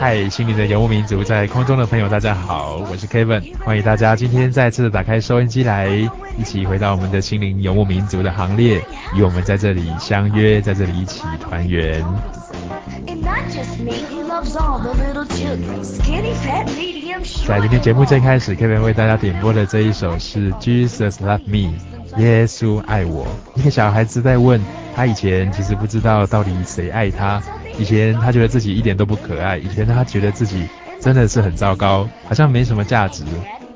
嗨，心灵的游牧民族，在空中的朋友，大家好，我是 Kevin，欢迎大家今天再次打开收音机来，一起回到我们的心灵游牧民族的行列，与我们在这里相约，在这里一起团圆。在今天节目最开始，Kevin 为大家点播的这一首是 Jesus Love Me，耶稣爱我。一个小孩子在问他以前其实不知道到底谁爱他。以前他觉得自己一点都不可爱，以前他觉得自己真的是很糟糕，好像没什么价值。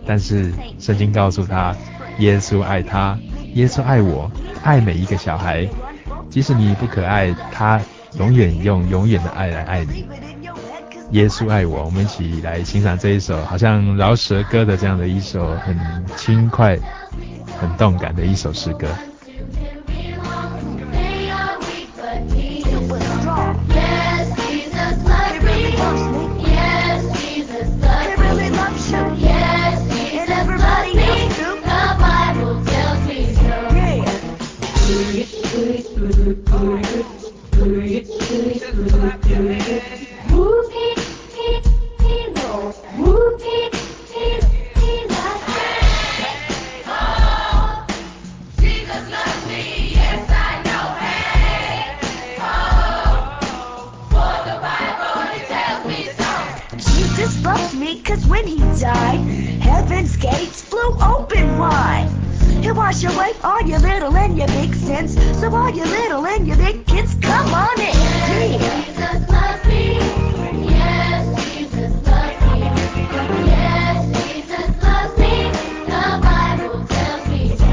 但是圣经告诉他，耶稣爱他，耶稣爱我，爱每一个小孩，即使你不可爱，他永远用永远的爱来爱你。耶稣爱我，我们一起来欣赏这一首好像饶舌歌的这样的一首很轻快、很动感的一首诗歌。your wife, all your little and your big sins. So all your little and your big kids, come on in. Yes, Jesus loves me. Yes, Jesus loves me. Yes, Jesus loves me. The Bible tells me so.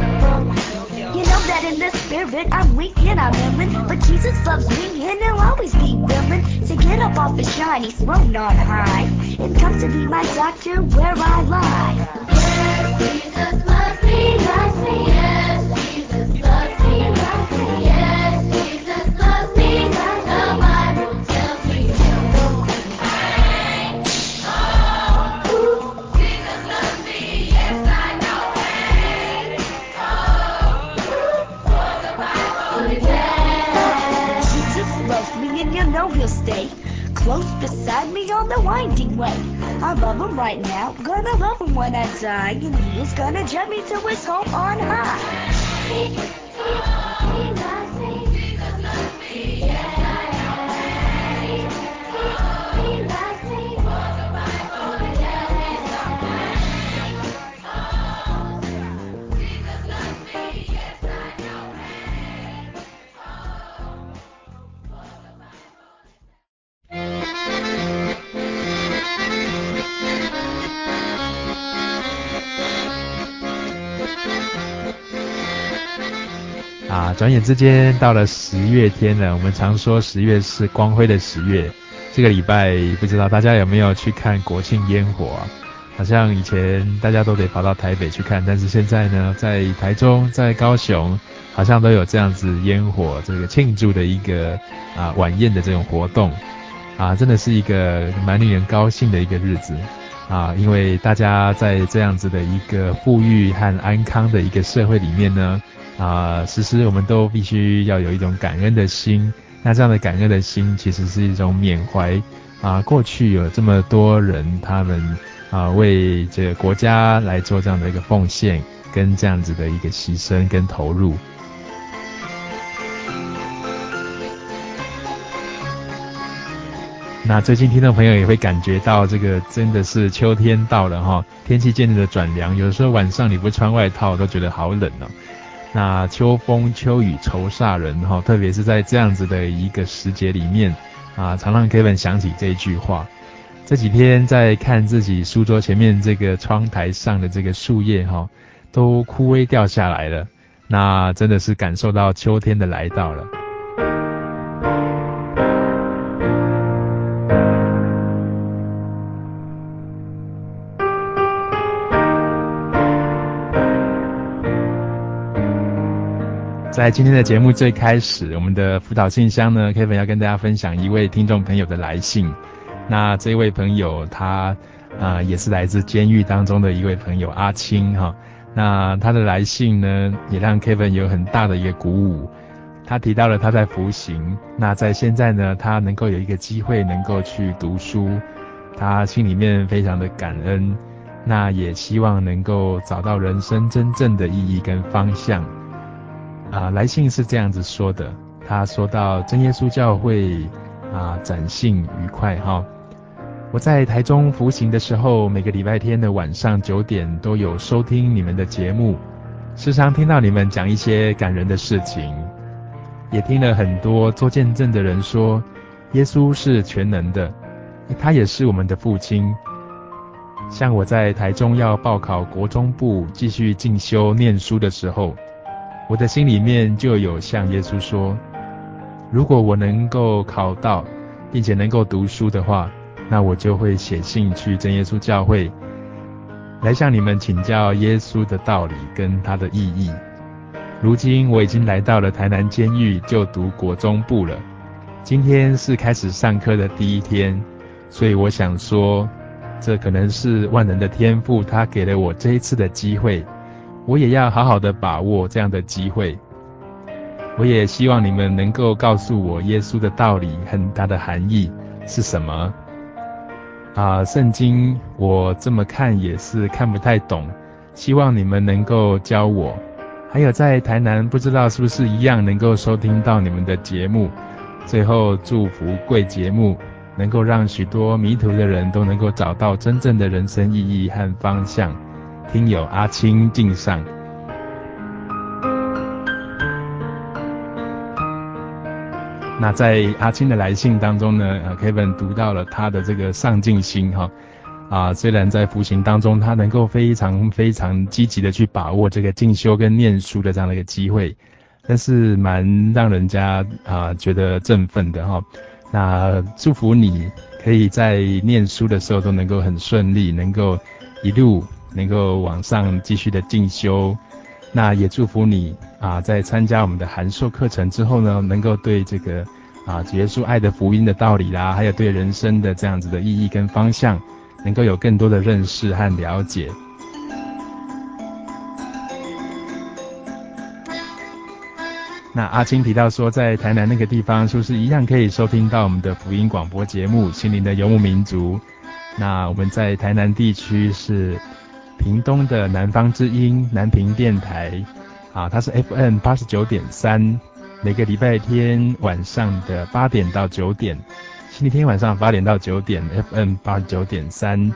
You know that in the spirit I'm weak and I'm willing, but Jesus loves me and He'll always be willing to get up off the shiny throne on high and come to be my doctor where I lie. side. He's gonna jet me to his home 转眼之间到了十月天了，我们常说十月是光辉的十月。这个礼拜不知道大家有没有去看国庆烟火？好像以前大家都得跑到台北去看，但是现在呢，在台中、在高雄，好像都有这样子烟火这个庆祝的一个啊晚宴的这种活动，啊，真的是一个蛮令人高兴的一个日子啊，因为大家在这样子的一个富裕和安康的一个社会里面呢，啊，时时我们都必须要有一种感恩的心，那这样的感恩的心其实是一种缅怀啊，过去有这么多人他们。啊，为这个国家来做这样的一个奉献，跟这样子的一个牺牲跟投入。那最近听众朋友也会感觉到，这个真的是秋天到了哈，天气渐渐的转凉，有时候晚上你不穿外套都觉得好冷哦。那秋风秋雨愁煞人哈，特别是在这样子的一个时节里面啊，常常 Kevin 想起这句话。这几天在看自己书桌前面这个窗台上的这个树叶哈，都枯萎掉下来了，那真的是感受到秋天的来到了。在今天的节目最开始，我们的辅导信箱呢，Kevin 要跟大家分享一位听众朋友的来信。那这位朋友他啊、也是来自监狱当中的一位朋友阿青哈，那他的来信呢也让 Kevin 有很大的一个鼓舞。他提到了他在服刑，那在现在呢他能够有一个机会能够去读书，他心里面非常的感恩，那也希望能够找到人生真正的意义跟方向。啊、来信是这样子说的，他说到真耶稣教会啊展信愉快哈。我在台中服刑的时候，每个礼拜天的晚上九点都有收听你们的节目，时常听到你们讲一些感人的事情，也听了很多做见证的人说，耶稣是全能的，他也是我们的父亲。像我在台中要报考国中部继续进修念书的时候，我的心里面就有向耶稣说，如果我能够考到，并且能够读书的话。那我就会写信去真耶稣教会，来向你们请教耶稣的道理跟他的意义。如今我已经来到了台南监狱就读国中部了，今天是开始上课的第一天，所以我想说，这可能是万能的天赋，他给了我这一次的机会，我也要好好的把握这样的机会。我也希望你们能够告诉我耶稣的道理和他的含义是什么。啊，圣经我这么看也是看不太懂，希望你们能够教我。还有在台南，不知道是不是一样能够收听到你们的节目。最后祝福贵节目能够让许多迷途的人都能够找到真正的人生意义和方向。听友阿青敬上。那在阿青的来信当中呢，，Kevin 读到了他的这个上进心哈，啊，虽然在服刑当中，他能够非常非常积极的去把握这个进修跟念书的这样的一个机会，但是蛮让人家啊觉得振奋的哈。那祝福你可以在念书的时候都能够很顺利，能够一路能够往上继续的进修。那也祝福你啊，在参加我们的函授课程之后呢，能够对这个啊，结束爱的福音的道理啦，还有对人生的这样子的意义跟方向，能够有更多的认识和了解。那阿青提到说，在台南那个地方，是不是一样可以收听到我们的福音广播节目《心灵的游牧民族》？那我们在台南地区是。屏东的南方之音南屏电台，啊，它是 FM 八十九点三，每个礼拜天晚上的八点到九点，星期天晚上八点到九点，FM 八十九点三。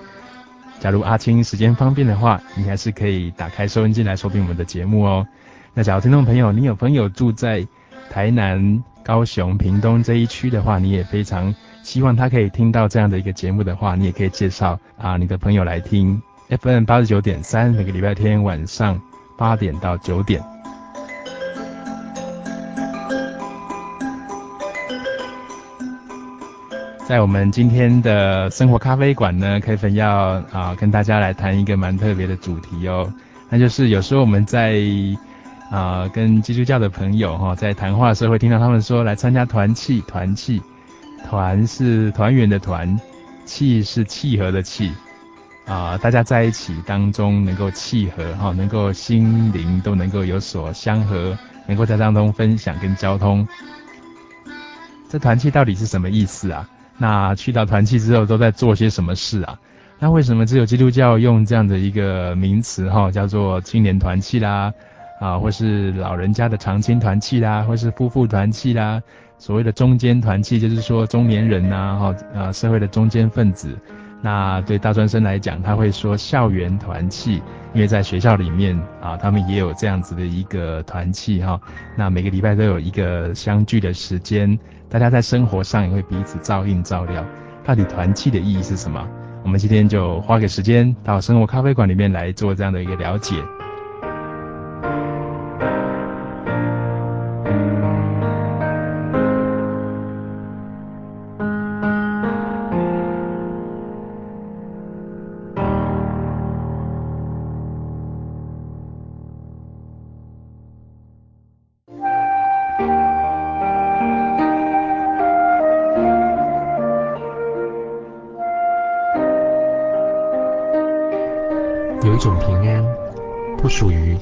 假如阿青时间方便的话，你还是可以打开收音机来收听我们的节目哦。那假如听众朋友，你有朋友住在台南、高雄、屏东这一区的话，你也非常希望他可以听到这样的一个节目的话，你也可以介绍啊你的朋友来听。FM 八十九点三，每个礼拜天晚上八点到九点。在我们今天的生活咖啡馆呢，Kevin 要啊跟大家来谈一个蛮特别的主题哦，那就是有时候我们在啊跟基督教的朋友哈、哦、在谈话的时候会听到他们说来参加团契，团契，团是团圆的团，契是契合的契啊，大家在一起当中能够契合哈、能够心灵都能够有所相合，能够在当中分享跟交通，这团契到底是什么意思啊？那去到团契之后都在做些什么事啊？那为什么只有基督教用这样的一个名词哈，叫做青年团契啦，啊，或是老人家的长青团契啦，或是夫妇团契啦，所谓的中间团契就是说中年人呐，哈，呃，社会的中间分子。那对大专生来讲，他会说校园团契，因为在学校里面啊，他们也有这样子的一个团契哈。那每个礼拜都有一个相聚的时间。大家在生活上也会彼此照应照料，到底团契的意义是什么？我们今天就花个时间到生活咖啡馆里面来做这样的一个了解。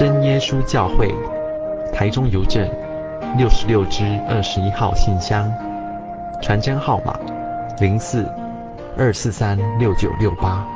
真耶稣教会，台中邮政六十六支二十一号信箱，传真号码零四二四三六九六八。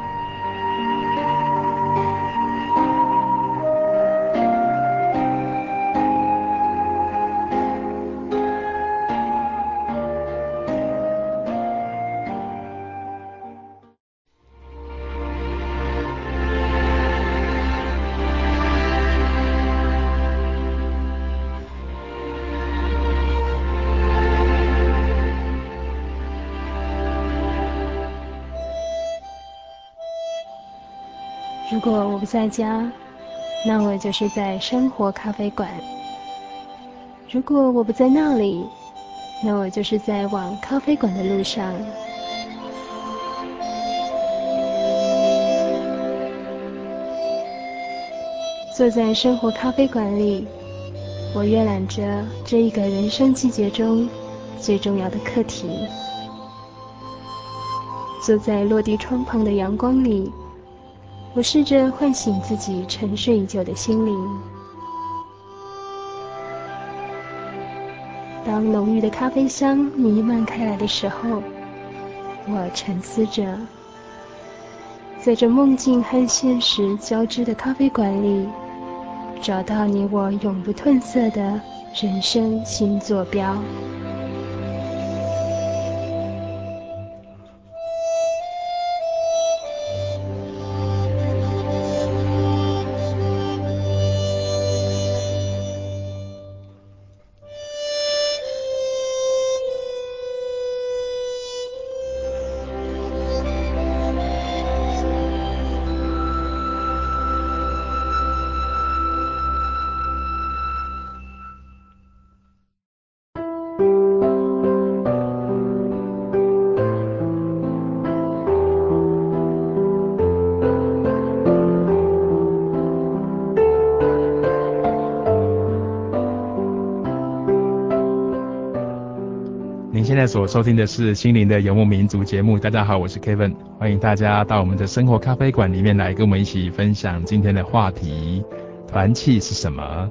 在家，那我就是在生活咖啡馆；如果我不在那里，那我就是在往咖啡馆的路上。坐在生活咖啡馆里，我阅览着这一个人生季节中最重要的课题。坐在落地窗旁的阳光里。我试着唤醒自己沉睡已久的心灵。当浓郁的咖啡香弥漫开来的时候，我沉思着，在这梦境和现实交织的咖啡馆里，找到你我永不褪色的人生新坐标。所收听的是心灵的游牧民族节目。大家好，我是 Kevin，欢迎大家到我们的生活咖啡馆里面来，跟我们一起分享今天的话题：团契是什么？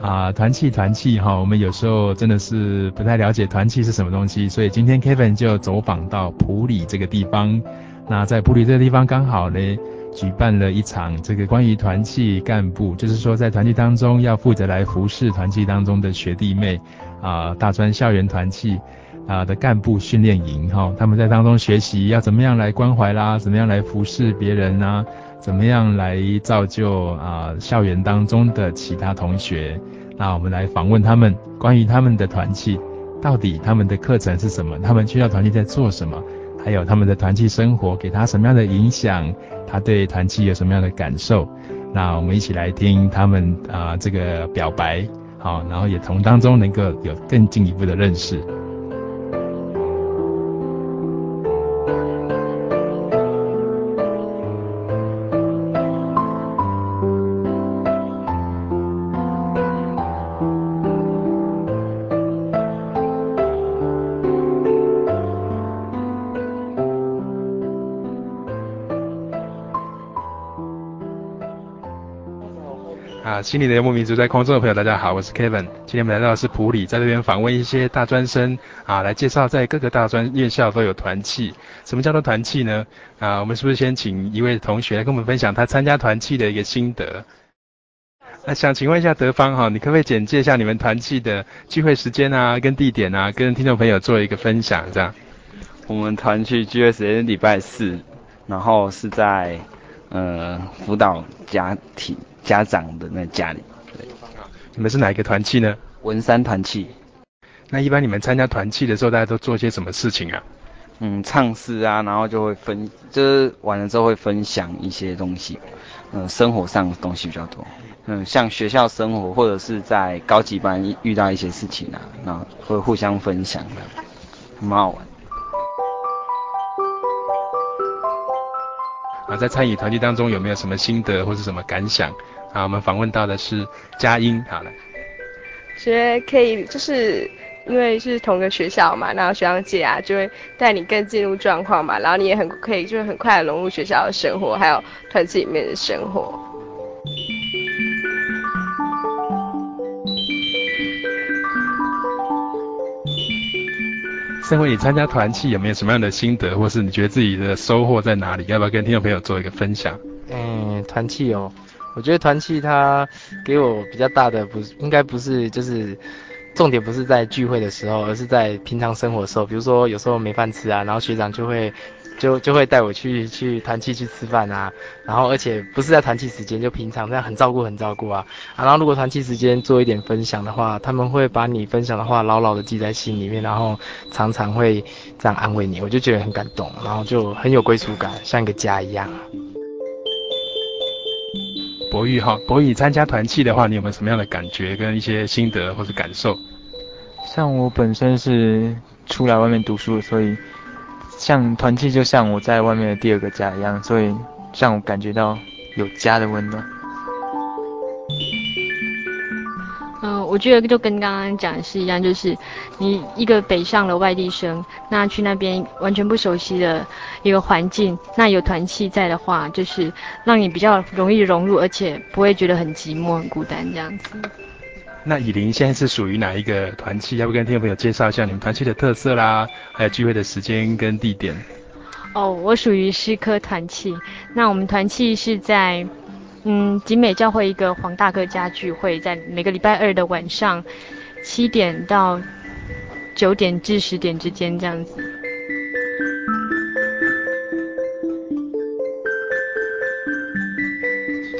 啊，团契，团契哈，我们有时候真的是不太了解团契是什么东西，所以今天 Kevin 就走访到埔里这个地方。那在埔里这个地方刚好呢，举办了一场这个关于团契干部，就是说在团契当中要负责来服侍团契当中的学弟妹啊，大专校园团契。啊的干部训练营哈，他们在当中学习要怎么样来关怀啦，怎么样来服侍别人啊，怎么样来造就啊校园当中的其他同学。那我们来访问他们，关于他们的团契，到底他们的课程是什么？他们学校团契在做什么？还有他们的团契生活给他什么样的影响？他对团契有什么样的感受？那我们一起来听他们啊这个表白，好，然后也从当中能够有更进一步的认识。心灵的游牧民族，在空中的朋友，大家好，我是 Kevin。今天我们来到的是普里，在这边访问一些大专生啊，来介绍在各个大专院校都有团契。什么叫做团契呢？啊，我们是不是先请一位同学来跟我们分享他参加团契的一个心得？那想请问一下德芳哈，你可不可以简介一下你们团契的聚会时间啊，跟地点啊，跟听众朋友做一个分享？这样。我们团契聚会时间礼拜四，然后是在呃辅导家庭。家长的那家里，对，你们是哪一个团契呢？文山团契。那一般你们参加团契的时候，大家都做些什么事情啊？嗯，唱诗啊，然后就会分，就是完了之后会分享一些东西，嗯，生活上的东西比较多。嗯，像学校生活或者是在高级班遇到一些事情啊，然后会互相分享的，蛮好玩。啊，在参与团体当中有没有什么心得或是什么感想？啊，我们访问到的是佳音，好了。觉得可以，就是因为是同个学校嘛，然后学长姐啊就会带你更进入状况嘛，然后你也很可以，就是很快的融入学校的生活，还有团体里面的生活。身为你参加团契有没有什么样的心得，或是你觉得自己的收获在哪里？要不要跟听众朋友做一个分享？嗯，团契哦。我觉得团契它给我比较大的不是，应该不是就是重点不是在聚会的时候，而是在平常生活的时候。比如说有时候没饭吃啊，然后学长就会就就会带我去去团契去吃饭啊，然后而且不是在团契时间，就平常这样很照顾很照顾啊，啊。然后如果团契时间做一点分享的话，他们会把你分享的话牢牢的记在心里面，然后常常会这样安慰你，我就觉得很感动，然后就很有归属感，像一个家一样。博宇哈，博宇参加团契的话，你有没有什么样的感觉跟一些心得或是感受？像我本身是出来外面读书，所以像团契就像我在外面的第二个家一样，所以让我感觉到有家的温暖。嗯我觉得就跟刚刚讲的是一样，就是你一个北上的外地生，那去那边完全不熟悉的一个环境，那有团契在的话，就是让你比较容易融入，而且不会觉得很寂寞、很孤单这样子。那以琳现在是属于哪一个团契？要不跟听众朋友介绍一下你们团契的特色啦，还有聚会的时间跟地点？哦，我属于诗科团契，那我们团契是在。嗯，集美教会一个黄大哥家聚会，在每个礼拜二的晚上七点到九点至十点之间这样子。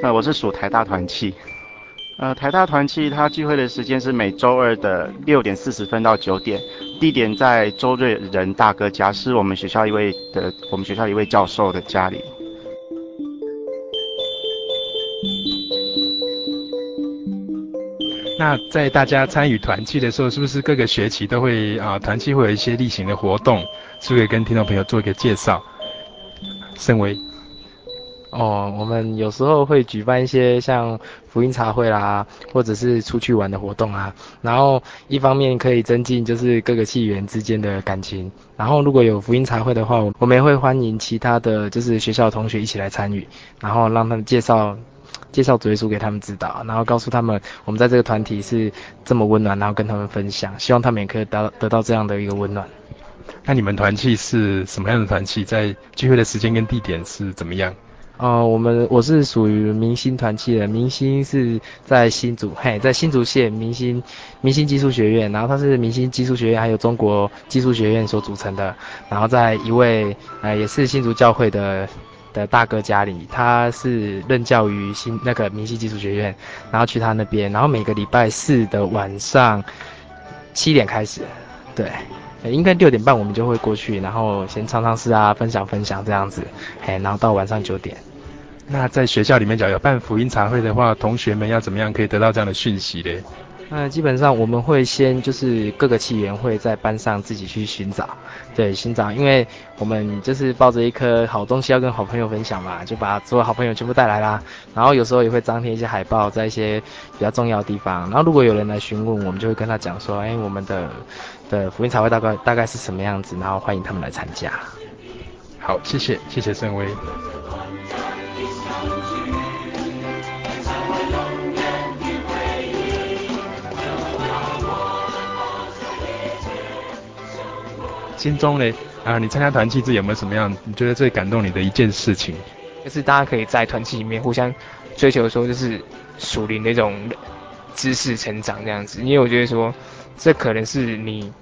呃，我是属台大团契，呃，台大团契它聚会的时间是每周二的六点四十分到九点，地点在周瑞仁大哥家，是我们学校一位的我们学校一位教授的家里。那在大家参与团契的时候，是不是各个学期都会啊团契会有一些例行的活动？是不是可以跟听众朋友做一个介绍？盛威。哦，我们有时候会举办一些像福音茶会啦，或者是出去玩的活动啊。然后一方面可以增进就是各个契员之间的感情。然后如果有福音茶会的话，我们也会欢迎其他的就是学校同学一起来参与，然后让他们介绍。介绍主耶稣给他们知道，然后告诉他们我们在这个团体是这么温暖，然后跟他们分享，希望他们也可以得得到这样的一个温暖。那你们团契是什么样的团契？在聚会的时间跟地点是怎么样？呃，我们我是属于明星团契的，明星是在新竹，嘿，在新竹县明星明星技术学院，然后它是明星技术学院还有中国技术学院所组成的，然后在一位呃也是新竹教会的的大哥家里，他是任教于新那个明星技术学院，然后去他那边，然后每个礼拜四的晚上七点开始，对。应该六点半我们就会过去，然后先唱唱诗啊，分享分享这样子，嘿，然后到晚上九点。那在学校里面，假如有办福音茶会的话，同学们要怎么样可以得到这样的讯息呢？那基本上我们会先就是各个契员会在班上自己去寻找，对，寻找，因为我们就是抱着一颗好东西要跟好朋友分享嘛，就把所有好朋友全部带来啦。然后有时候也会张贴一些海报在一些比较重要的地方。然后如果有人来询问，我们就会跟他讲说，哎，我们的的福音茶会大概大概是什么样子，然后欢迎他们来参加。好，谢谢，谢谢盛威。心中嘞啊，你参加团契这有没有什么样你觉得最感动你的一件事情？就是大家可以在团契里面互相追求，说就是属灵的那种知识成长这样子。因为我觉得说这可能是你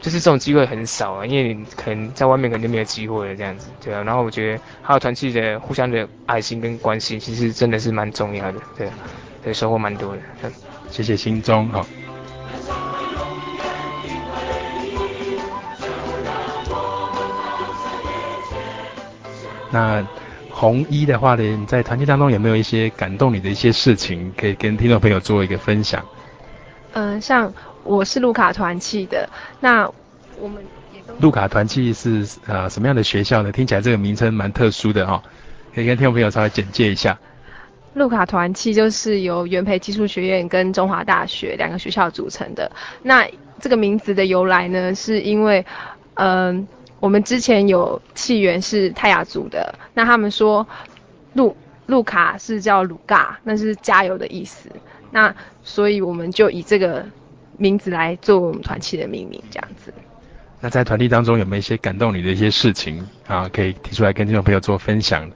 就是这种机会很少啊，因为你可能在外面可能就没有机会了这样子，对啊。然后我觉得还有团契的互相的爱心跟关心，其实真的是蛮重要的，对啊，对，收获蛮多的。谢谢心中好。那红衣的话呢，你在团契当中有没有一些感动你的一些事情，可以跟听众朋友做一个分享？嗯、呃，像我是路卡团契的，那我们也都路卡团契是呃什么样的学校呢？听起来这个名称蛮特殊的哈、哦，可以跟听众朋友稍微简介一下。路卡团契就是由元培技术学院跟中华大学两个学校组成的。那这个名字的由来呢，是因为嗯。呃我们之前有契源是泰雅族的，那他们说路路卡是叫鲁嘎，那是加油的意思。那所以我们就以这个名字来做我们团契的命名，这样子。那在团体当中有没有一些感动你的一些事情啊？可以提出来跟听众朋友做分享？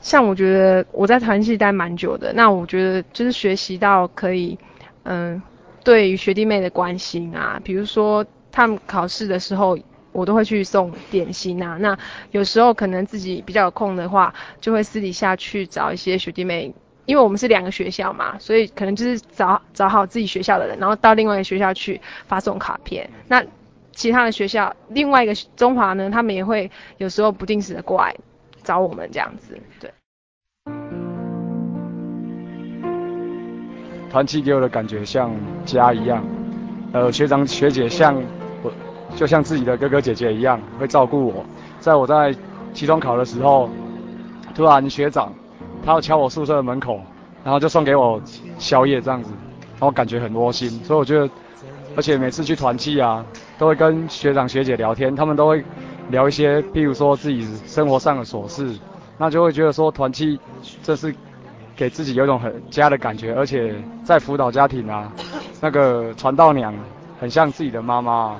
像我觉得我在团契待蛮久的，那我觉得就是学习到可以，嗯，对于学弟妹的关心啊，比如说他们考试的时候。我都会去送点心啊，那有时候可能自己比较有空的话，就会私底下去找一些学弟妹，因为我们是两个学校嘛，所以可能就是找找好自己学校的人，然后到另外一个学校去发送卡片。那其他的学校，另外一个中华呢，他们也会有时候不定时的过来找我们这样子，对。团契给我的感觉像家一样，呃，学长学姐像。就像自己的哥哥姐姐一样，会照顾我。在我在期中考的时候，突然学长他要敲我宿舍的门口，然后就送给我宵夜这样子，然后感觉很窝心。所以我觉得，而且每次去团契啊，都会跟学长学姐聊天，他们都会聊一些，譬如说自己生活上的琐事，那就会觉得说团契这是给自己有一种很家的感觉。而且在辅导家庭啊，那个传道娘很像自己的妈妈。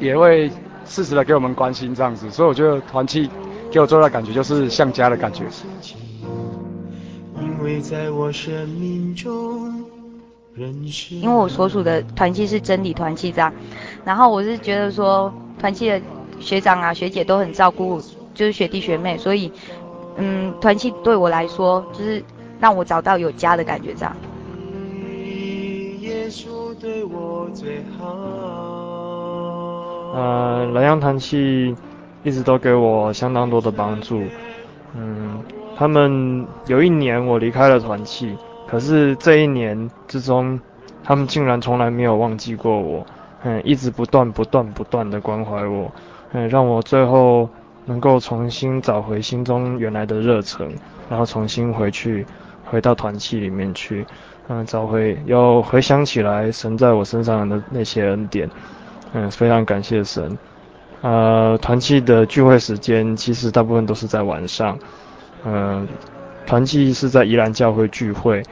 也会适时的给我们关心这样子，所以我觉得团契给我最大的感觉就是像家的感觉。因为在我生命中，因为我所属的团契是真理团契这样，然后我是觉得说团契的学长啊学姐都很照顾，就是学弟学妹，所以嗯团契对我来说就是让我找到有家的感觉这样。耶稣对我最好。呃，南洋团契一直都给我相当多的帮助。嗯，他们有一年我离开了团契，可是这一年之中，他们竟然从来没有忘记过我。嗯，一直不断不断不断的关怀我。嗯，让我最后能够重新找回心中原来的热忱，然后重新回去，回到团契里面去。嗯，找回，要回想起来神在我身上的那些恩典。嗯，非常感谢神。呃，团契的聚会时间其实大部分都是在晚上。呃，团契是在宜兰教会聚会，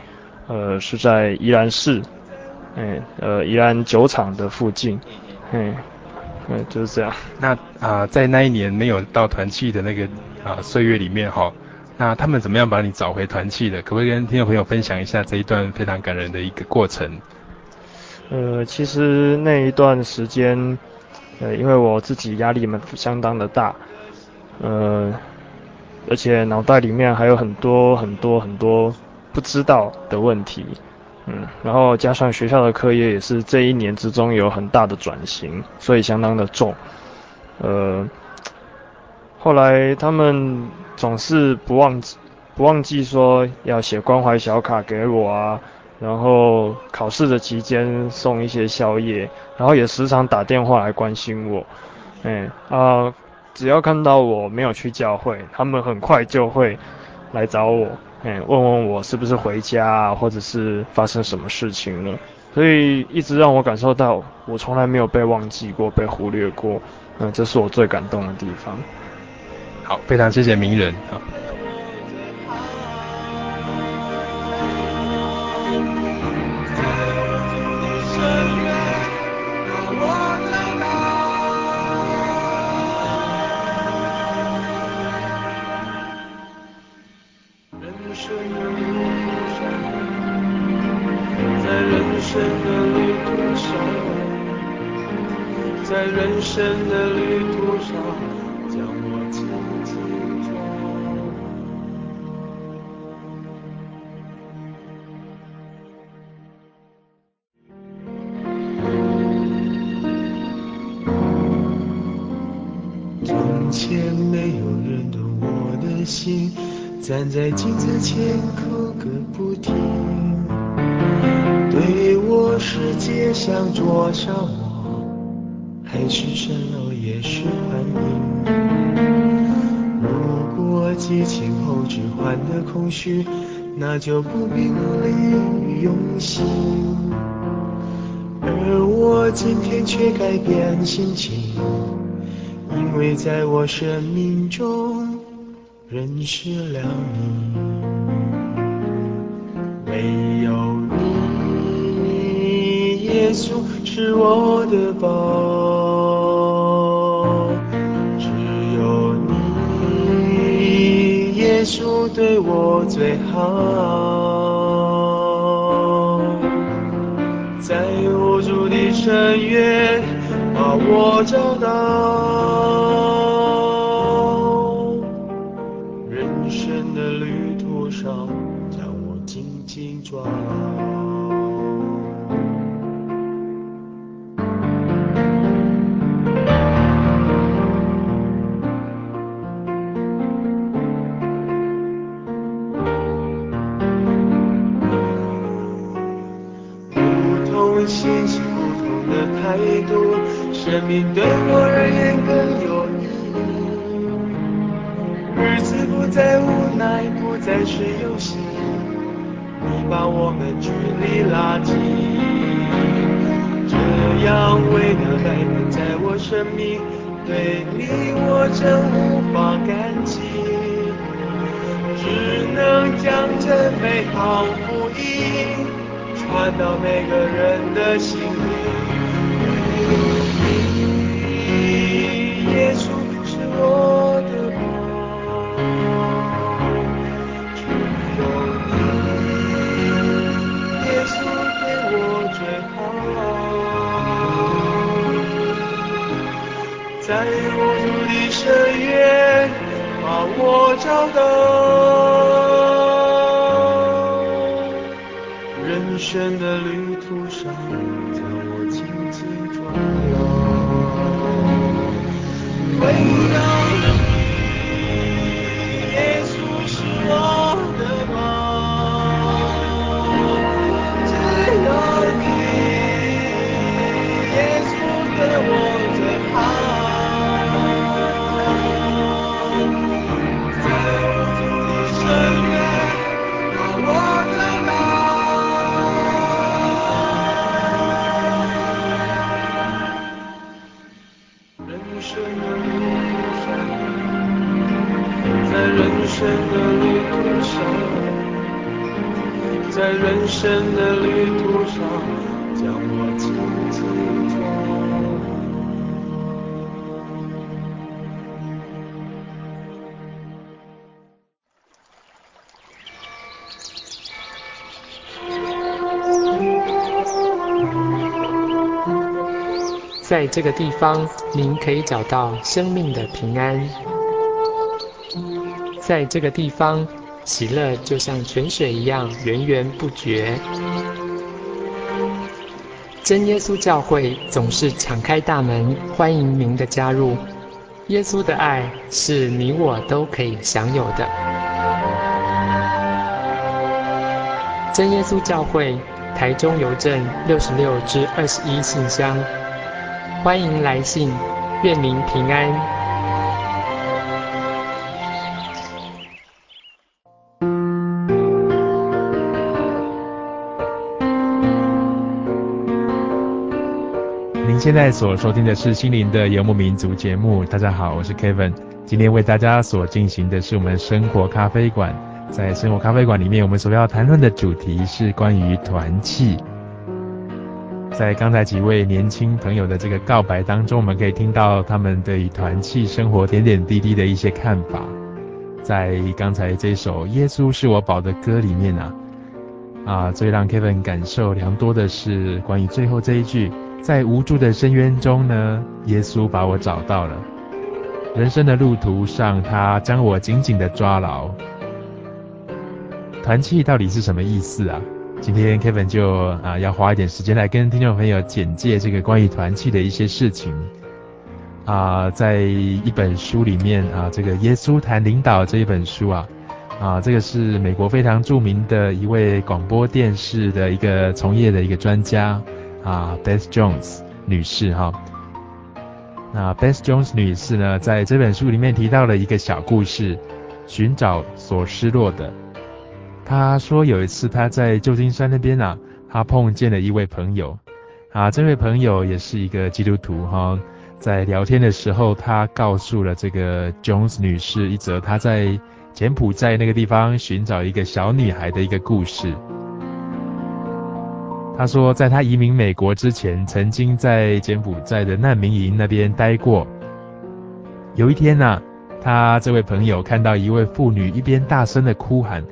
呃，是在宜兰市，哎，呃，宜兰酒厂的附近，哎，嗯，就是这样。那啊、在那一年没有到团契的那个啊、岁月里面哈，那他们怎么样把你找回团契的？可不可以跟听众朋友分享一下这一段非常感人的一个过程？呃，其实那一段时间，呃，因为我自己压力嘛相当的大，呃，而且脑袋里面还有很多很多很多不知道的问题。嗯，然后加上学校的课业也是这一年之中有很大的转型，所以相当的重。呃，后来他们总是不忘记不忘记说要写关怀小卡给我啊，然后考试的期间送一些宵夜，然后也时常打电话来关心我。哎啊，只要看到我没有去教会，他们很快就会来找我。哎，问问我是不是回家，或者是发生什么事情了，所以一直让我感受到我从来没有被忘记过，被忽略过，嗯，这是我最感动的地方。好，非常谢谢名人啊在人生的旅途上，在人生的旅途上，在人生的旅途上，将我紧紧抱。从前没有人懂我的心。站在镜子前哭个不停，对我世界像灼伤我，还是蜃楼也是幻影。如果激情后只换得空虚，那就不必努力用心。而我今天却改变心情，因为在我生命中。认识了你，唯有你，耶稣是我的宝，只有你，耶稣对我最好，在无助的深渊把我找到。太多生命对我而言更有意义，日子不再无奈，不再是游戏，你把我们距离拉近，这样伟大的改变在我生命，对你我真无法感激，只能将这美好福音传到每个人的心。我找到，人生的旅在人生的旅途上将我轻轻在这个地方您可以找到生命的平安。在这个地方喜乐就像泉水一样源源不绝。真耶稣教会总是敞开大门，欢迎您的加入。耶稣的爱是你我都可以享有的。真耶稣教会，台中邮政六十六至二十一信箱，欢迎来信，愿您平安。现在所收听的是心灵的游牧民族节目。大家好，我是 Kevin。今天为大家所进行的是我们生活咖啡馆。在生活咖啡馆里面，我们所要谈论的主题是关于团契。在刚才几位年轻朋友的这个告白当中，我们可以听到他们对于团契生活点点滴滴的一些看法。在刚才这首《耶稣是我宝》的歌里面啊，啊，最让 Kevin 感受良多的是关于最后这一句。在无助的深渊中呢，耶稣把我找到了。人生的路途上，他将我紧紧地抓牢。团契到底是什么意思啊？今天 Kevin 就啊要花一点时间来跟听众朋友简介这个关于团契的一些事情。啊，在一本书里面啊，这个耶稣谈领导这一本书啊，啊，这个是美国非常著名的一位广播电视的一个从业的一个专家。啊，Beth Jones 女士哈，那 Beth Jones 女士呢，在这本书里面提到了一个小故事，寻找所失落的。她说有一次她在旧金山那边啊，她碰见了一位朋友，啊，这位朋友也是一个基督徒哈，在聊天的时候，他告诉了这个 Jones 女士一则她在柬埔寨那个地方寻找一个小女孩的一个故事。他说，在他移民美国之前，曾经在柬埔寨的难民营那边待过。有一天呢、他这位朋友看到一位妇女一边大声的哭喊，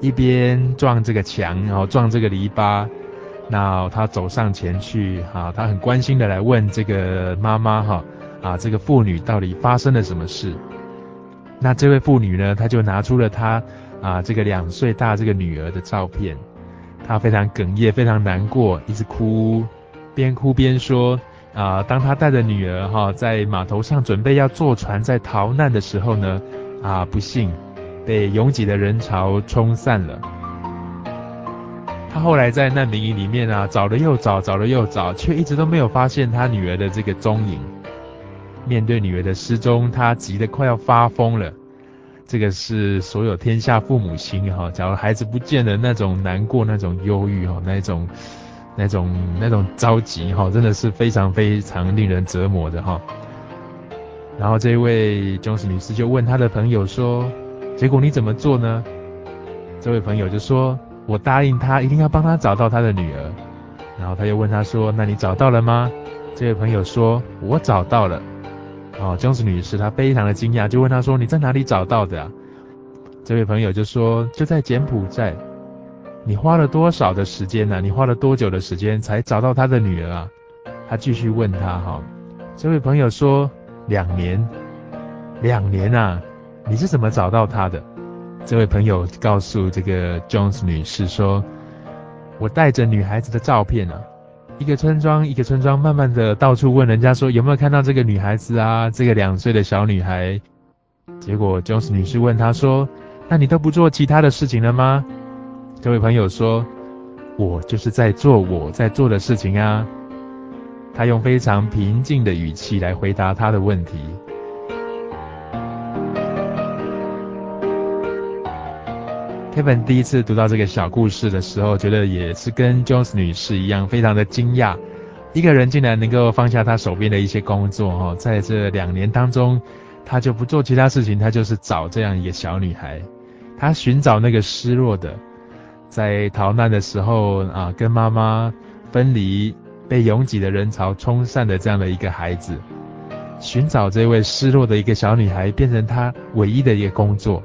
一边撞这个墙，然后撞这个篱笆。那他走上前去，哈，他很关心的来问这个妈妈，哈，啊，这个妇女到底发生了什么事？那这位妇女呢，她就拿出了她啊这个两岁大这个女儿的照片。他非常哽咽，非常难过，一直哭，边哭边说：啊，当他带着女儿哈在码头上准备要坐船在逃难的时候呢，啊，不幸被拥挤的人潮冲散了。他后来在难民营里面啊，找了又找，找了又找，却一直都没有发现他女儿的这个踪影。面对女儿的失踪，他急得快要发疯了。这个是所有天下父母心哈，假如孩子不见了，那种难过、那种忧郁哈，那种、那种、那种着急哈，真的是非常非常令人折磨的哈。然后这位 Jones 女士就问她的朋友说：“结果你怎么做呢？”这位朋友就说：“我答应他一定要帮他找到他的女儿。”然后他又问他说：“那你找到了吗？”这位朋友说：“我找到了。”哦，Jones 女士她非常的惊讶，就问他说：“你在哪里找到的啊？”这位朋友就说：“就在柬埔寨。”你花了多少的时间呢？你花了多久的时间才找到他的女儿啊？他继续问他哈。这位朋友说：“两年，两年啊！你是怎么找到他的？”这位朋友告诉这个 Jones 女士说：“我带着女孩子的照片啊。”一个村庄一个村庄，慢慢的到处问人家说有没有看到这个女孩子啊，这个两岁的小女孩。结果 Jones 女士问他说：“那你都不做其他的事情了吗？”这位朋友说：“我就是在做我在做的事情啊。”他用非常平静的语气来回答他的问题。Kevin 第一次读到这个小故事的时候，觉得也是跟 Jones 女士一样，非常的惊讶。一个人竟然能够放下他手边的一些工作，哈，在这两年当中，他就不做其他事情，他就是找这样一个小女孩，他寻找那个失落的，在逃难的时候啊，跟妈妈分离，被拥挤的人潮冲散的这样的一个孩子，寻找这位失落的一个小女孩，变成他唯一的一个工作。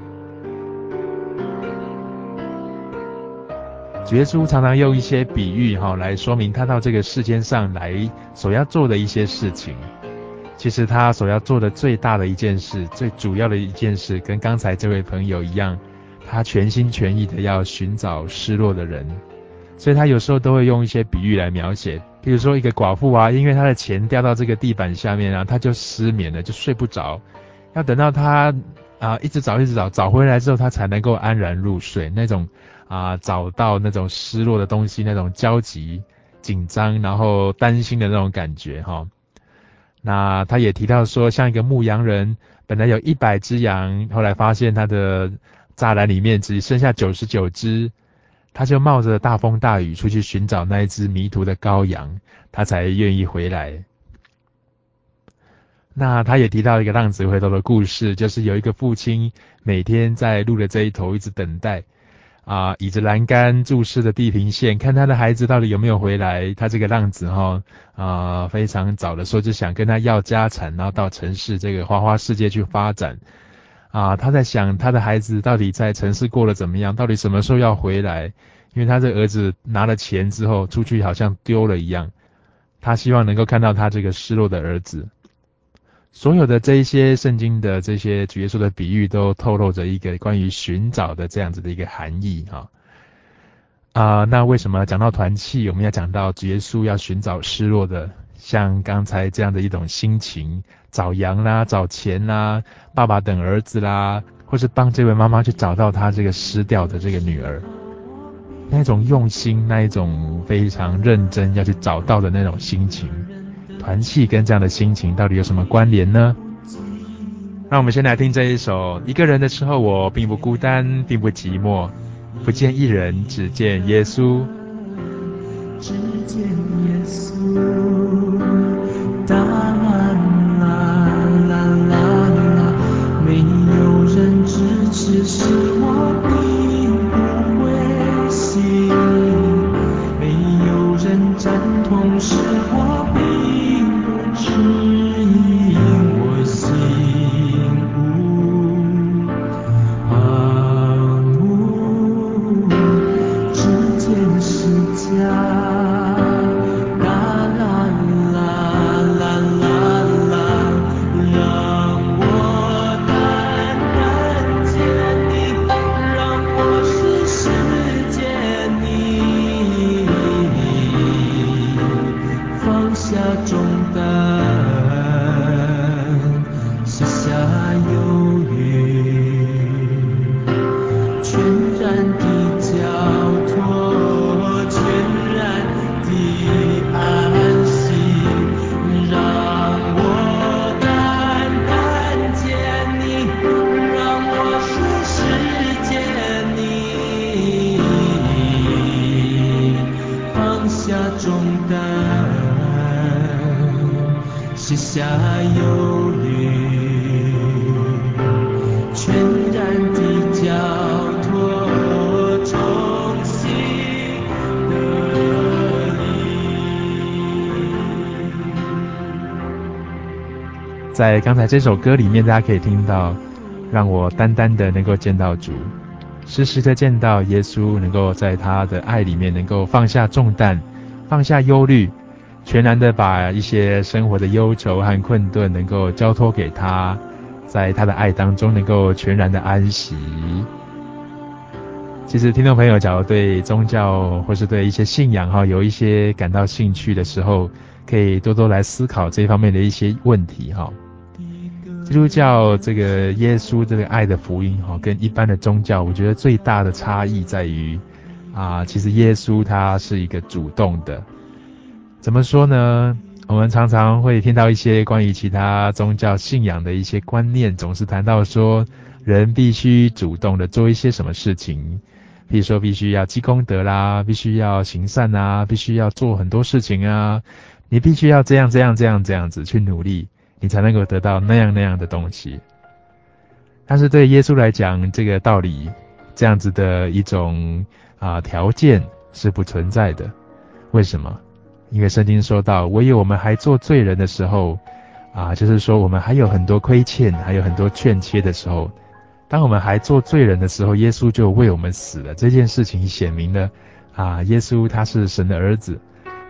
耶稣常常用一些比喻哈来说明他到这个世间上来所要做的一些事情。其实他所要做的最大的一件事，最主要的一件事，跟刚才这位朋友一样，他全心全意的要寻找失落的人。所以他有时候都会用一些比喻来描写，比如说一个寡妇啊，因为她的钱掉到这个地板下面啊，她就失眠了，就睡不着，要等到她啊一直找一直找，找回来之后，她才能够安然入睡。那种啊找到那种失落的东西，那种焦急、紧张，然后担心的那种感觉哈。那他也提到说，像一个牧羊人，本来有一百只羊，后来发现他的栅栏里面只剩下九十九只。他就冒着大风大雨出去寻找那一只迷途的羔羊，他才愿意回来。那他也提到一个浪子回头的故事，就是有一个父亲每天在路的这一头一直等待，啊，倚着栏杆注视着地平线，看他的孩子到底有没有回来。他这个浪子哈，啊，非常早的时候就想跟他要家产，然后到城市这个花花世界去发展。啊，他在想他的孩子到底在城市过得怎么样，到底什么时候要回来？因为他这儿子拿了钱之后出去好像丢了一样，他希望能够看到他这个失落的儿子。所有的这一些圣经的这些主耶稣的比喻都透露着一个关于寻找的这样子的一个含义哈。啊，那为什么讲到团契，我们要讲到主耶稣要寻找失落的？像刚才这样的一种心情，找羊啦，找钱啦，爸爸等儿子啦，或是帮这位妈妈去找到她这个失掉的这个女儿，那种用心，那一种非常认真要去找到的那种心情，团契跟这样的心情到底有什么关联呢？那我们先来听这一首，一个人的时候我并不孤单，并不寂寞，不见一人，只见耶稣。只见耶稣，哒啦啦啦啦啦，没有人支持使我并不灰心，没有人赞同使我在刚才这首歌里面，大家可以听到，让我单单的能够见到主，时时的见到耶稣，能够在他的爱里面能够放下重担，放下忧虑，全然的把一些生活的忧愁和困顿能够交托给他，在他的爱当中能够全然的安息。其实听众朋友，假如对宗教或是对一些信仰哈有一些感到兴趣的时候，可以多多来思考这方面的一些问题哈。基督教这个耶稣这个爱的福音哈，跟一般的宗教，我觉得最大的差异在于啊，其实耶稣他是一个主动的。怎么说呢？我们常常会听到一些关于其他宗教信仰的一些观念，总是谈到说人必须主动的做一些什么事情，比如说必须要积功德啦，必须要行善啊，必须要做很多事情啊，你必须要这样这样这样这样子去努力。你才能够得到那样那样的东西，但是对耶稣来讲，这个道理这样子的一种啊条件是不存在的。为什么？因为圣经说到，唯有我们还做罪人的时候，啊，就是说我们还有很多亏欠，还有很多欠缺的时候，当我们还做罪人的时候，耶稣就为我们死了。这件事情显明了啊，耶稣他是神的儿子，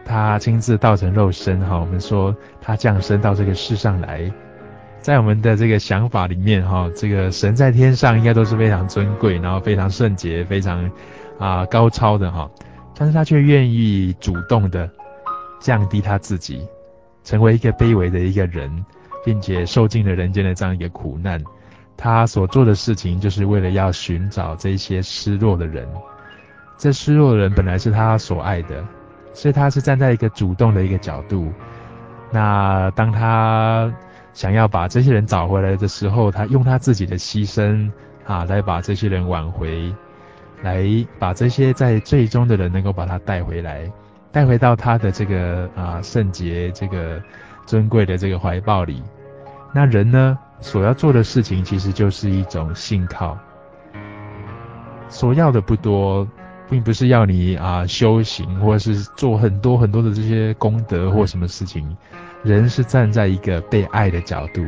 他亲自道成肉身哈。我们说他降生到这个世上来，在我们的这个想法里面哈，这个神在天上应该都是非常尊贵，然后非常圣洁，非常啊高超的哈。但是他却愿意主动的降低他自己，成为一个卑微的一个人，并且受尽了人间的这样一个苦难。他所做的事情，就是为了要寻找这些失落的人。这失落的人本来是他所爱的，所以他是站在一个主动的一个角度。那当他想要把这些人找回来的时候，他用他自己的牺牲啊，来把这些人挽回，来把这些在最终的人能够把他带回来，带回到他的这个啊圣洁、这个尊贵的这个怀抱里。那人呢，所要做的事情其实就是一种信靠，所要的不多，并不是要你啊修行，或者是做很多很多的这些功德或什么事情。人是站在一个被爱的角度。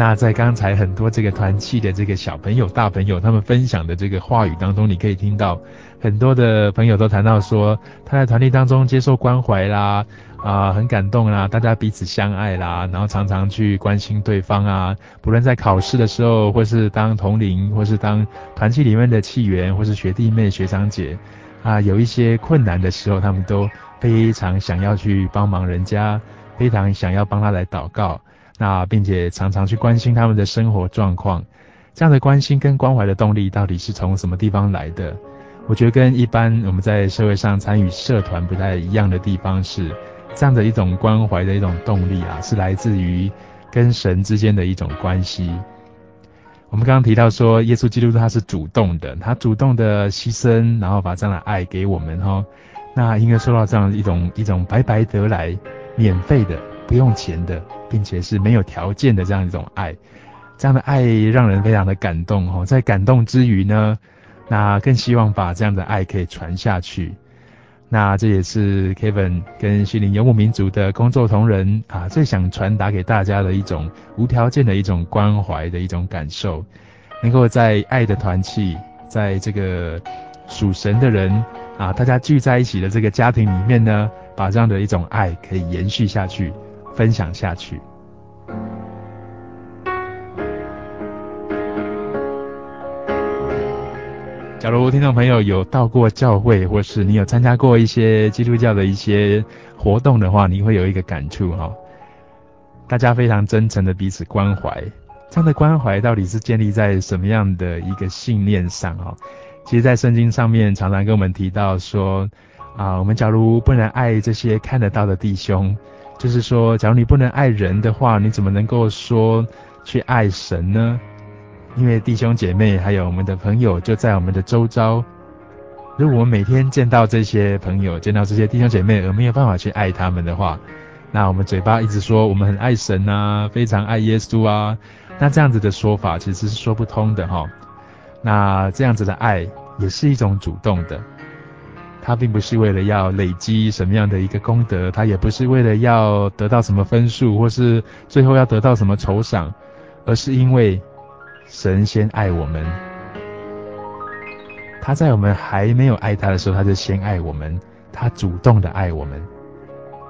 那在刚才很多这个团契的这个小朋友、大朋友他们分享的这个话语当中，你可以听到很多的朋友都谈到说，他在团体当中接受关怀啦，啊、很感动啦，大家彼此相爱啦，然后常常去关心对方啊，不论在考试的时候，或是当同龄，或是当团契里面的契员，或是学弟妹、学长姐啊，有一些困难的时候，他们都非常想要去帮忙人家，非常想要帮他来祷告。那并且常常去关心他们的生活状况，这样的关心跟关怀的动力到底是从什么地方来的？我觉得跟一般我们在社会上参与社团不太一样的地方是，这样的一种关怀的一种动力啊，是来自于跟神之间的一种关系。我们刚刚提到说，耶稣基督他是主动的，他主动的牺牲，然后把这样的爱给我们哈。那应该说到这样一种一种白白得来、免费的。不用钱的，并且是没有条件的这样一种爱，这样的爱让人非常的感动哦。在感动之余呢，那更希望把这样的爱可以传下去。那这也是 Kevin 跟西林游牧民族的工作同仁啊，最想传达给大家的一种无条件的一种关怀的一种感受，能够在爱的团契，在这个属神的人啊，大家聚在一起的这个家庭里面呢，把这样的一种爱可以延续下去。分享下去。假如听众朋友有到过教会，或是你有参加过一些基督教的一些活动的话，你会有一个感触哈。大家非常真诚的彼此关怀，这样的关怀到底是建立在什么样的一个信念上哈？其实，在圣经上面常常跟我们提到说啊，我们假如不能爱这些看得到的弟兄。就是说，假如你不能爱人的话，你怎么能够说去爱神呢？因为弟兄姐妹还有我们的朋友就在我们的周遭。如果我们每天见到这些朋友，见到这些弟兄姐妹，而没有办法去爱他们的话，那我们嘴巴一直说我们很爱神啊，非常爱耶稣啊，那这样子的说法其实是说不通的哈。那这样子的爱也是一种主动的。他并不是为了要累积什么样的一个功德，他也不是为了要得到什么分数，或是最后要得到什么酬赏，而是因为神先爱我们。他在我们还没有爱他的时候，他就先爱我们，他主动的爱我们。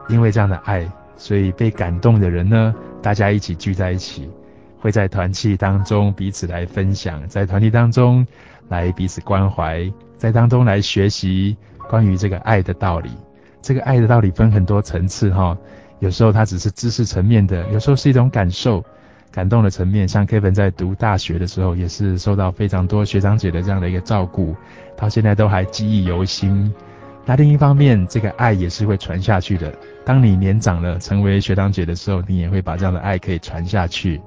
因为这样的爱，所以被感动的人呢，大家一起聚在一起，会在团契当中彼此来分享，在团体当中来彼此关怀，在当中来学习。关于这个爱的道理，这个爱的道理分很多层次哈。有时候它只是知识层面的，有时候是一种感受、感动的层面。像 Kevin 在读大学的时候，也是受到非常多学长姐的这样的一个照顾，到现在都还记忆犹新。那另一方面，这个爱也是会传下去的。当你年长了，成为学长姐的时候，你也会把这样的爱可以传下去。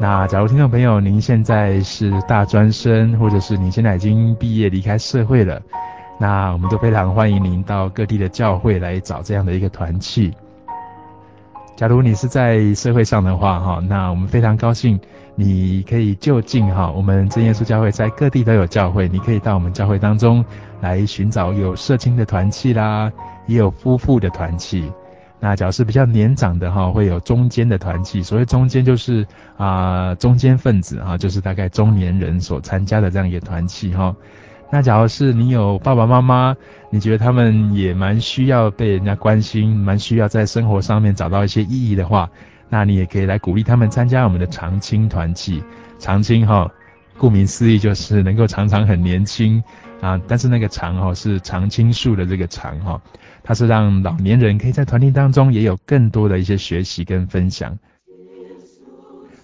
那假如听众朋友您现在是大专生，或者是你现在已经毕业离开社会了，那我们都非常欢迎您到各地的教会来找这样的一个团契。假如你是在社会上的话，哈，那我们非常高兴你可以就近哈，我们真耶稣教会在各地都有教会，你可以到我们教会当中来寻找有社青的团契啦，也有夫妇的团契。那假如是比较年长的哈，会有中间的团契。所谓中间就是啊、中间分子哈，就是大概中年人所参加的这样一个团契哈。那假如是你有爸爸妈妈，你觉得他们也蛮需要被人家关心，蛮需要在生活上面找到一些意义的话，那你也可以来鼓励他们参加我们的长青团契。长青哈，顾名思义就是能够常常很年轻啊，但是那个长哈是常青树的这个长哈，它是让老年人可以在团体当中也有更多的一些学习跟分享。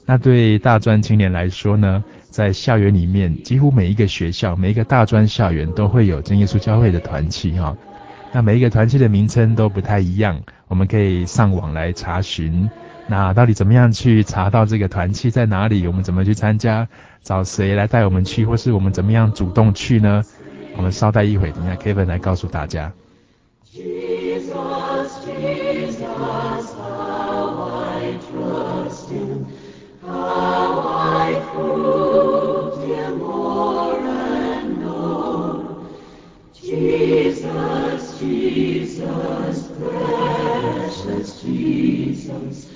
那对大专青年来说呢，在校园里面，几乎每一个学校、每一个大专校园都会有真耶稣教会的团契哈。那每一个团契的名称都不太一样，我们可以上网来查询。那到底怎么样去查到这个团契在哪里？我们怎么去参加？找谁来带我们去？或是我们怎么样主动去呢？我们稍待一会，等一下 Kevin 来告诉大家。Jesus, Jesus, how I trust him, how I prove him more and more. Jesus, Jesus, precious Jesus,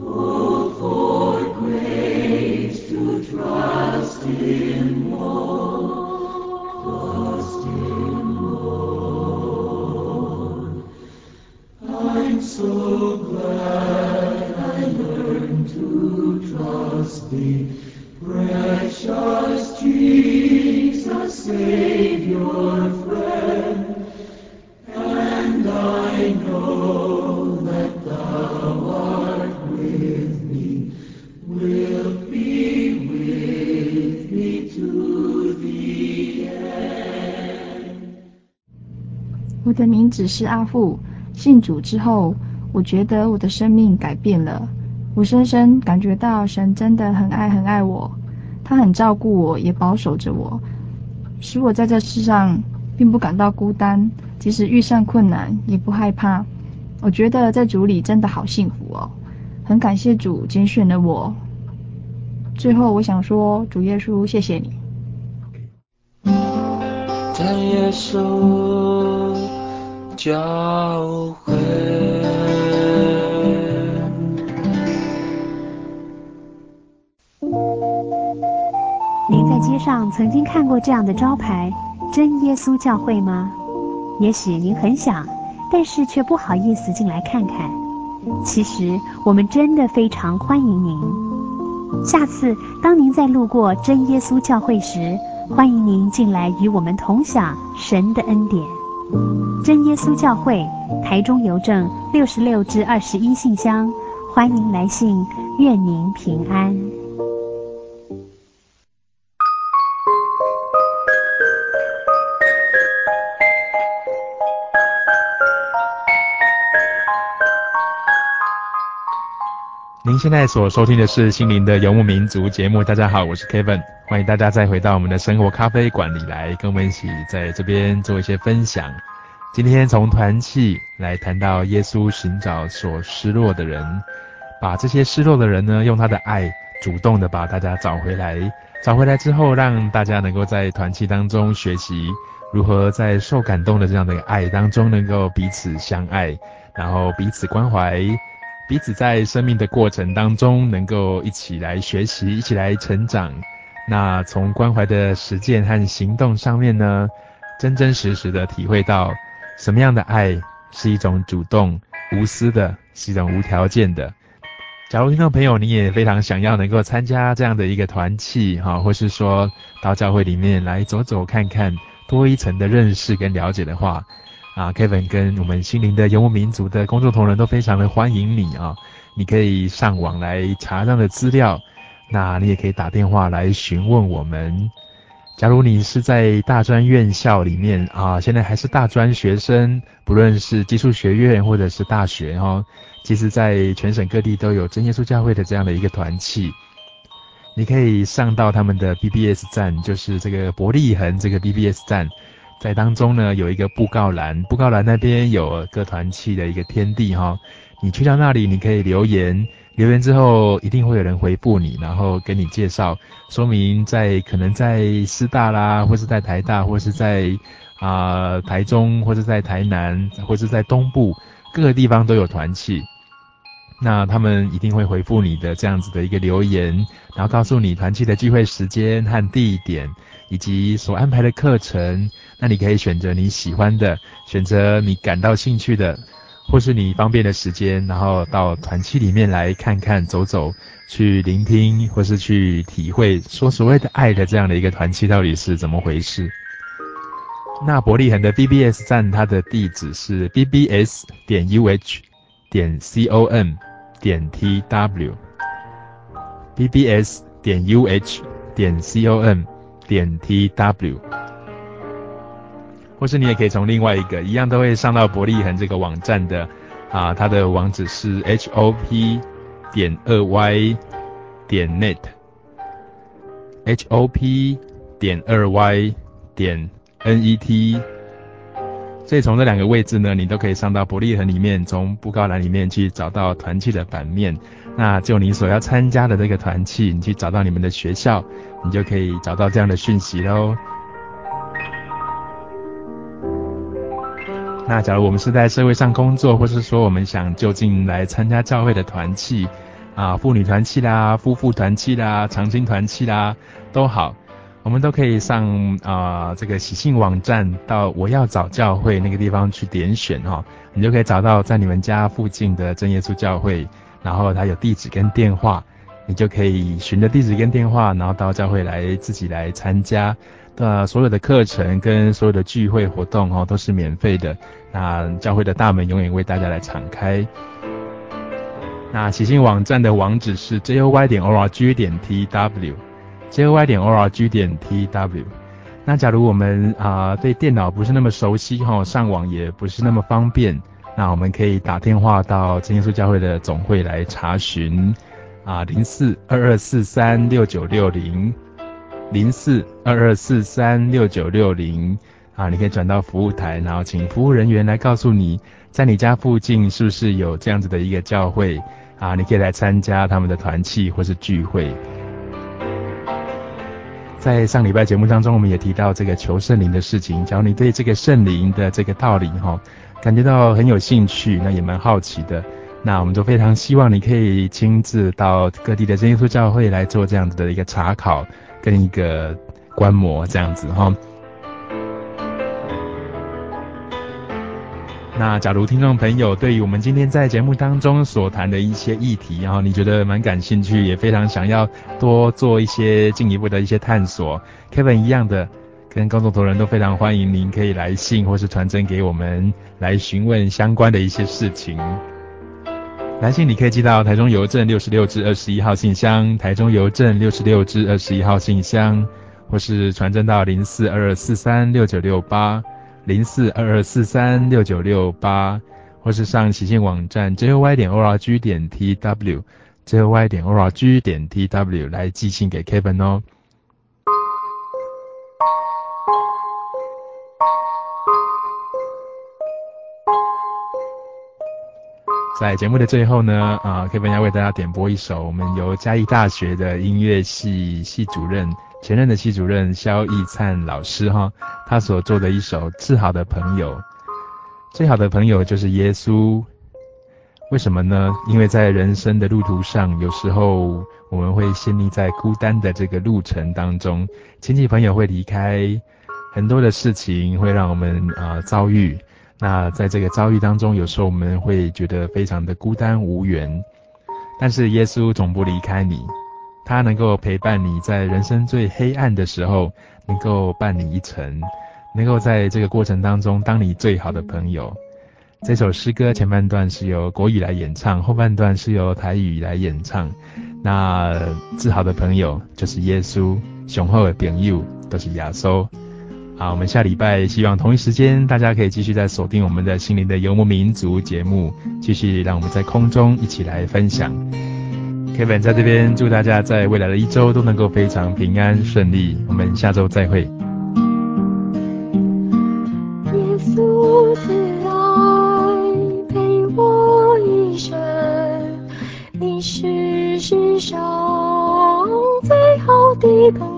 oh, for grace to trust him more, trust him more. 我的名字是阿富， 信主之后，我觉得我的生命改变了。我深深感觉到神真的很爱很爱我，他很照顾我，也保守着我，使我在这世上并不感到孤单，即使遇上困难也不害怕。我觉得在主里真的好幸福哦，很感谢主拣选了我。最后我想说，主耶稣，谢谢你。教会。您在街上曾经看过这样的招牌“真耶稣教会”吗？也许您很想，但是却不好意思进来看看。其实我们真的非常欢迎您。下次当您再路过真耶稣教会时，欢迎您进来与我们同享神的恩典。真耶稣教会，台中邮政六十六至二十一信箱，欢迎来信，愿您平安。您现在所收听的是心灵的游牧民族节目。大家好，我是 Kevin，欢迎大家再回到我们的生活咖啡馆里来，跟我们一起在这边做一些分享。今天从团契来谈到耶稣寻找所失落的人，把这些失落的人呢，用他的爱主动的把大家找回来。找回来之后，让大家能够在团契当中学习如何在受感动的这样的爱当中，能够彼此相爱，然后彼此关怀。彼此在生命的过程当中，能够一起来学习，一起来成长。那从关怀的实践和行动上面呢，真真实实的体会到什么样的爱是一种主动、无私的，是一种无条件的。假如听众朋友你也非常想要能够参加这样的一个团契哈，或是说到教会里面来走走看看，多一层的认识跟了解的话。啊，Kevin 跟我们心灵的游牧民族的工作同仁都非常的欢迎你啊！你可以上网来查这样的资料，那你也可以打电话来询问我们。假如你是在大专院校里面啊，现在还是大专学生，不论是技术学院或者是大学哈，其实在全省各地都有真耶稣教会的这样的一个团契，你可以上到他们的 BBS 站，就是这个伯利恒这个 BBS 站。在当中呢，有一个布告栏，布告栏那边有各团契的一个天地哈。你去到那里，你可以留言，留言之后一定会有人回复你，然后给你介绍，说明在可能在师大啦，或是在台大，或是在啊、呃、台中，或是在台南，或是在东部各个地方都有团契。那他们一定会回复你的这样子的一个留言，然后告诉你团契的聚会时间和地点，以及所安排的课程。那你可以选择你喜欢的，选择你感到兴趣的，或是你方便的时间，然后到团契里面来看看、走走，去聆听，或是去体会，说所谓的爱的这样的一个团契到底是怎么回事。那伯利恒的 BBS 站，它的地址是 bbs 点 uh 点 com。点 tw，bbs 点 uh 点 com 点 tw，或是你也可以从另外一个一样都会上到伯利恒这个网站的啊，它的网址是 hop 点二 y 点 net，hop 点二 y 点 net。所以从这两个位置呢，你都可以上到伯利恒里面，从布告栏里面去找到团契的版面。那就你所要参加的这个团契，你去找到你们的学校，你就可以找到这样的讯息喽。那假如我们是在社会上工作，或是说我们想就近来参加教会的团契，啊，妇女团契啦，夫妇团契啦，长青团契啦，都好。我们都可以上啊、这个喜信网站，到我要找教会那个地方去点选哈、哦，你就可以找到在你们家附近的真耶稣教会，然后它有地址跟电话，你就可以循着地址跟电话，然后到教会来自己来参加，呃所有的课程跟所有的聚会活动哦都是免费的，那教会的大门永远为大家来敞开。那喜信网站的网址是 joy 点 org 点 tw jy 点 org 点 tw 那假如我们啊、对电脑不是那么熟悉哈，上网也不是那么方便，那我们可以打电话到真耶稣教会的总会来查询。啊，零四二二四三六九六零，零四二二四三六九六零。啊，你可以转到服务台，然后请服务人员来告诉你，在你家附近是不是有这样子的一个教会。啊，你可以来参加他们的团契或是聚会。在上礼拜节目当中，我们也提到这个求圣灵的事情。假如你对这个圣灵的这个道理哈，感觉到很有兴趣，那也蛮好奇的，那我们都非常希望你可以亲自到各地的真耶稣教会来做这样子的一个查考跟一个观摩这样子哈。那假如听众朋友对于我们今天在节目当中所谈的一些议题，然后你觉得蛮感兴趣，也非常想要多做一些进一步的一些探索，Kevin 一样的，跟工作同仁都非常欢迎您可以来信或是传真给我们，来询问相关的一些事情。来信你可以寄到台中邮政六十六至二十一号信箱，台中邮政六十六至二十一号信箱，或是传真到零四二二四三六九六八。零四二二四三六九六八，或是上喜信网站 joy 点 org 点 tw，joy 点 org 点 tw 来寄信给 Kevin 哦。在节目的最后呢，啊，Kevin 要为大家点播一首我们由嘉义大学的音乐系系主任。前任的系主任萧义灿老师哈，他所做的一首《最好的朋友》，最好的朋友就是耶稣。为什么呢？因为在人生的路途上，有时候我们会陷溺在孤单的这个路程当中，亲戚朋友会离开，很多的事情会让我们啊、遭遇。那在这个遭遇当中，有时候我们会觉得非常的孤单无援，但是耶稣总不离开你。他能够陪伴你在人生最黑暗的时候，能够伴你一程，能够在这个过程当中当你最好的朋友。这首诗歌前半段是由国语来演唱，后半段是由台语来演唱。那最好的朋友就是耶稣，雄厚的朋友都是亚洲。好，我们下礼拜希望同一时间大家可以继续在锁定我们的心灵的游牧民族节目，继续让我们在空中一起来分享。Kevin 在这边祝大家在未来的一周都能够非常平安顺利，我们下周再会。耶稣的爱陪我一生，你是世上最好的。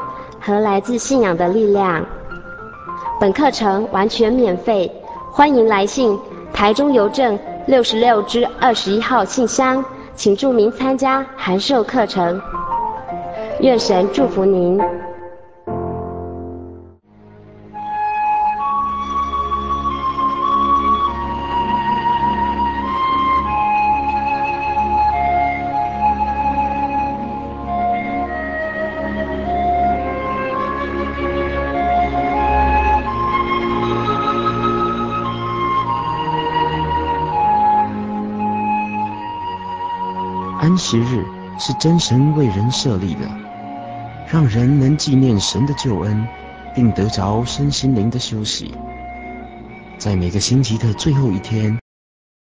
和来自信仰的力量。本课程完全免费，欢迎来信台中邮政六十六之二十一号信箱，请注明参加函授课程。愿神祝福您。安息日是真神为人设立的，让人能纪念神的救恩，并得着身心灵的休息。在每个星期的最后一天，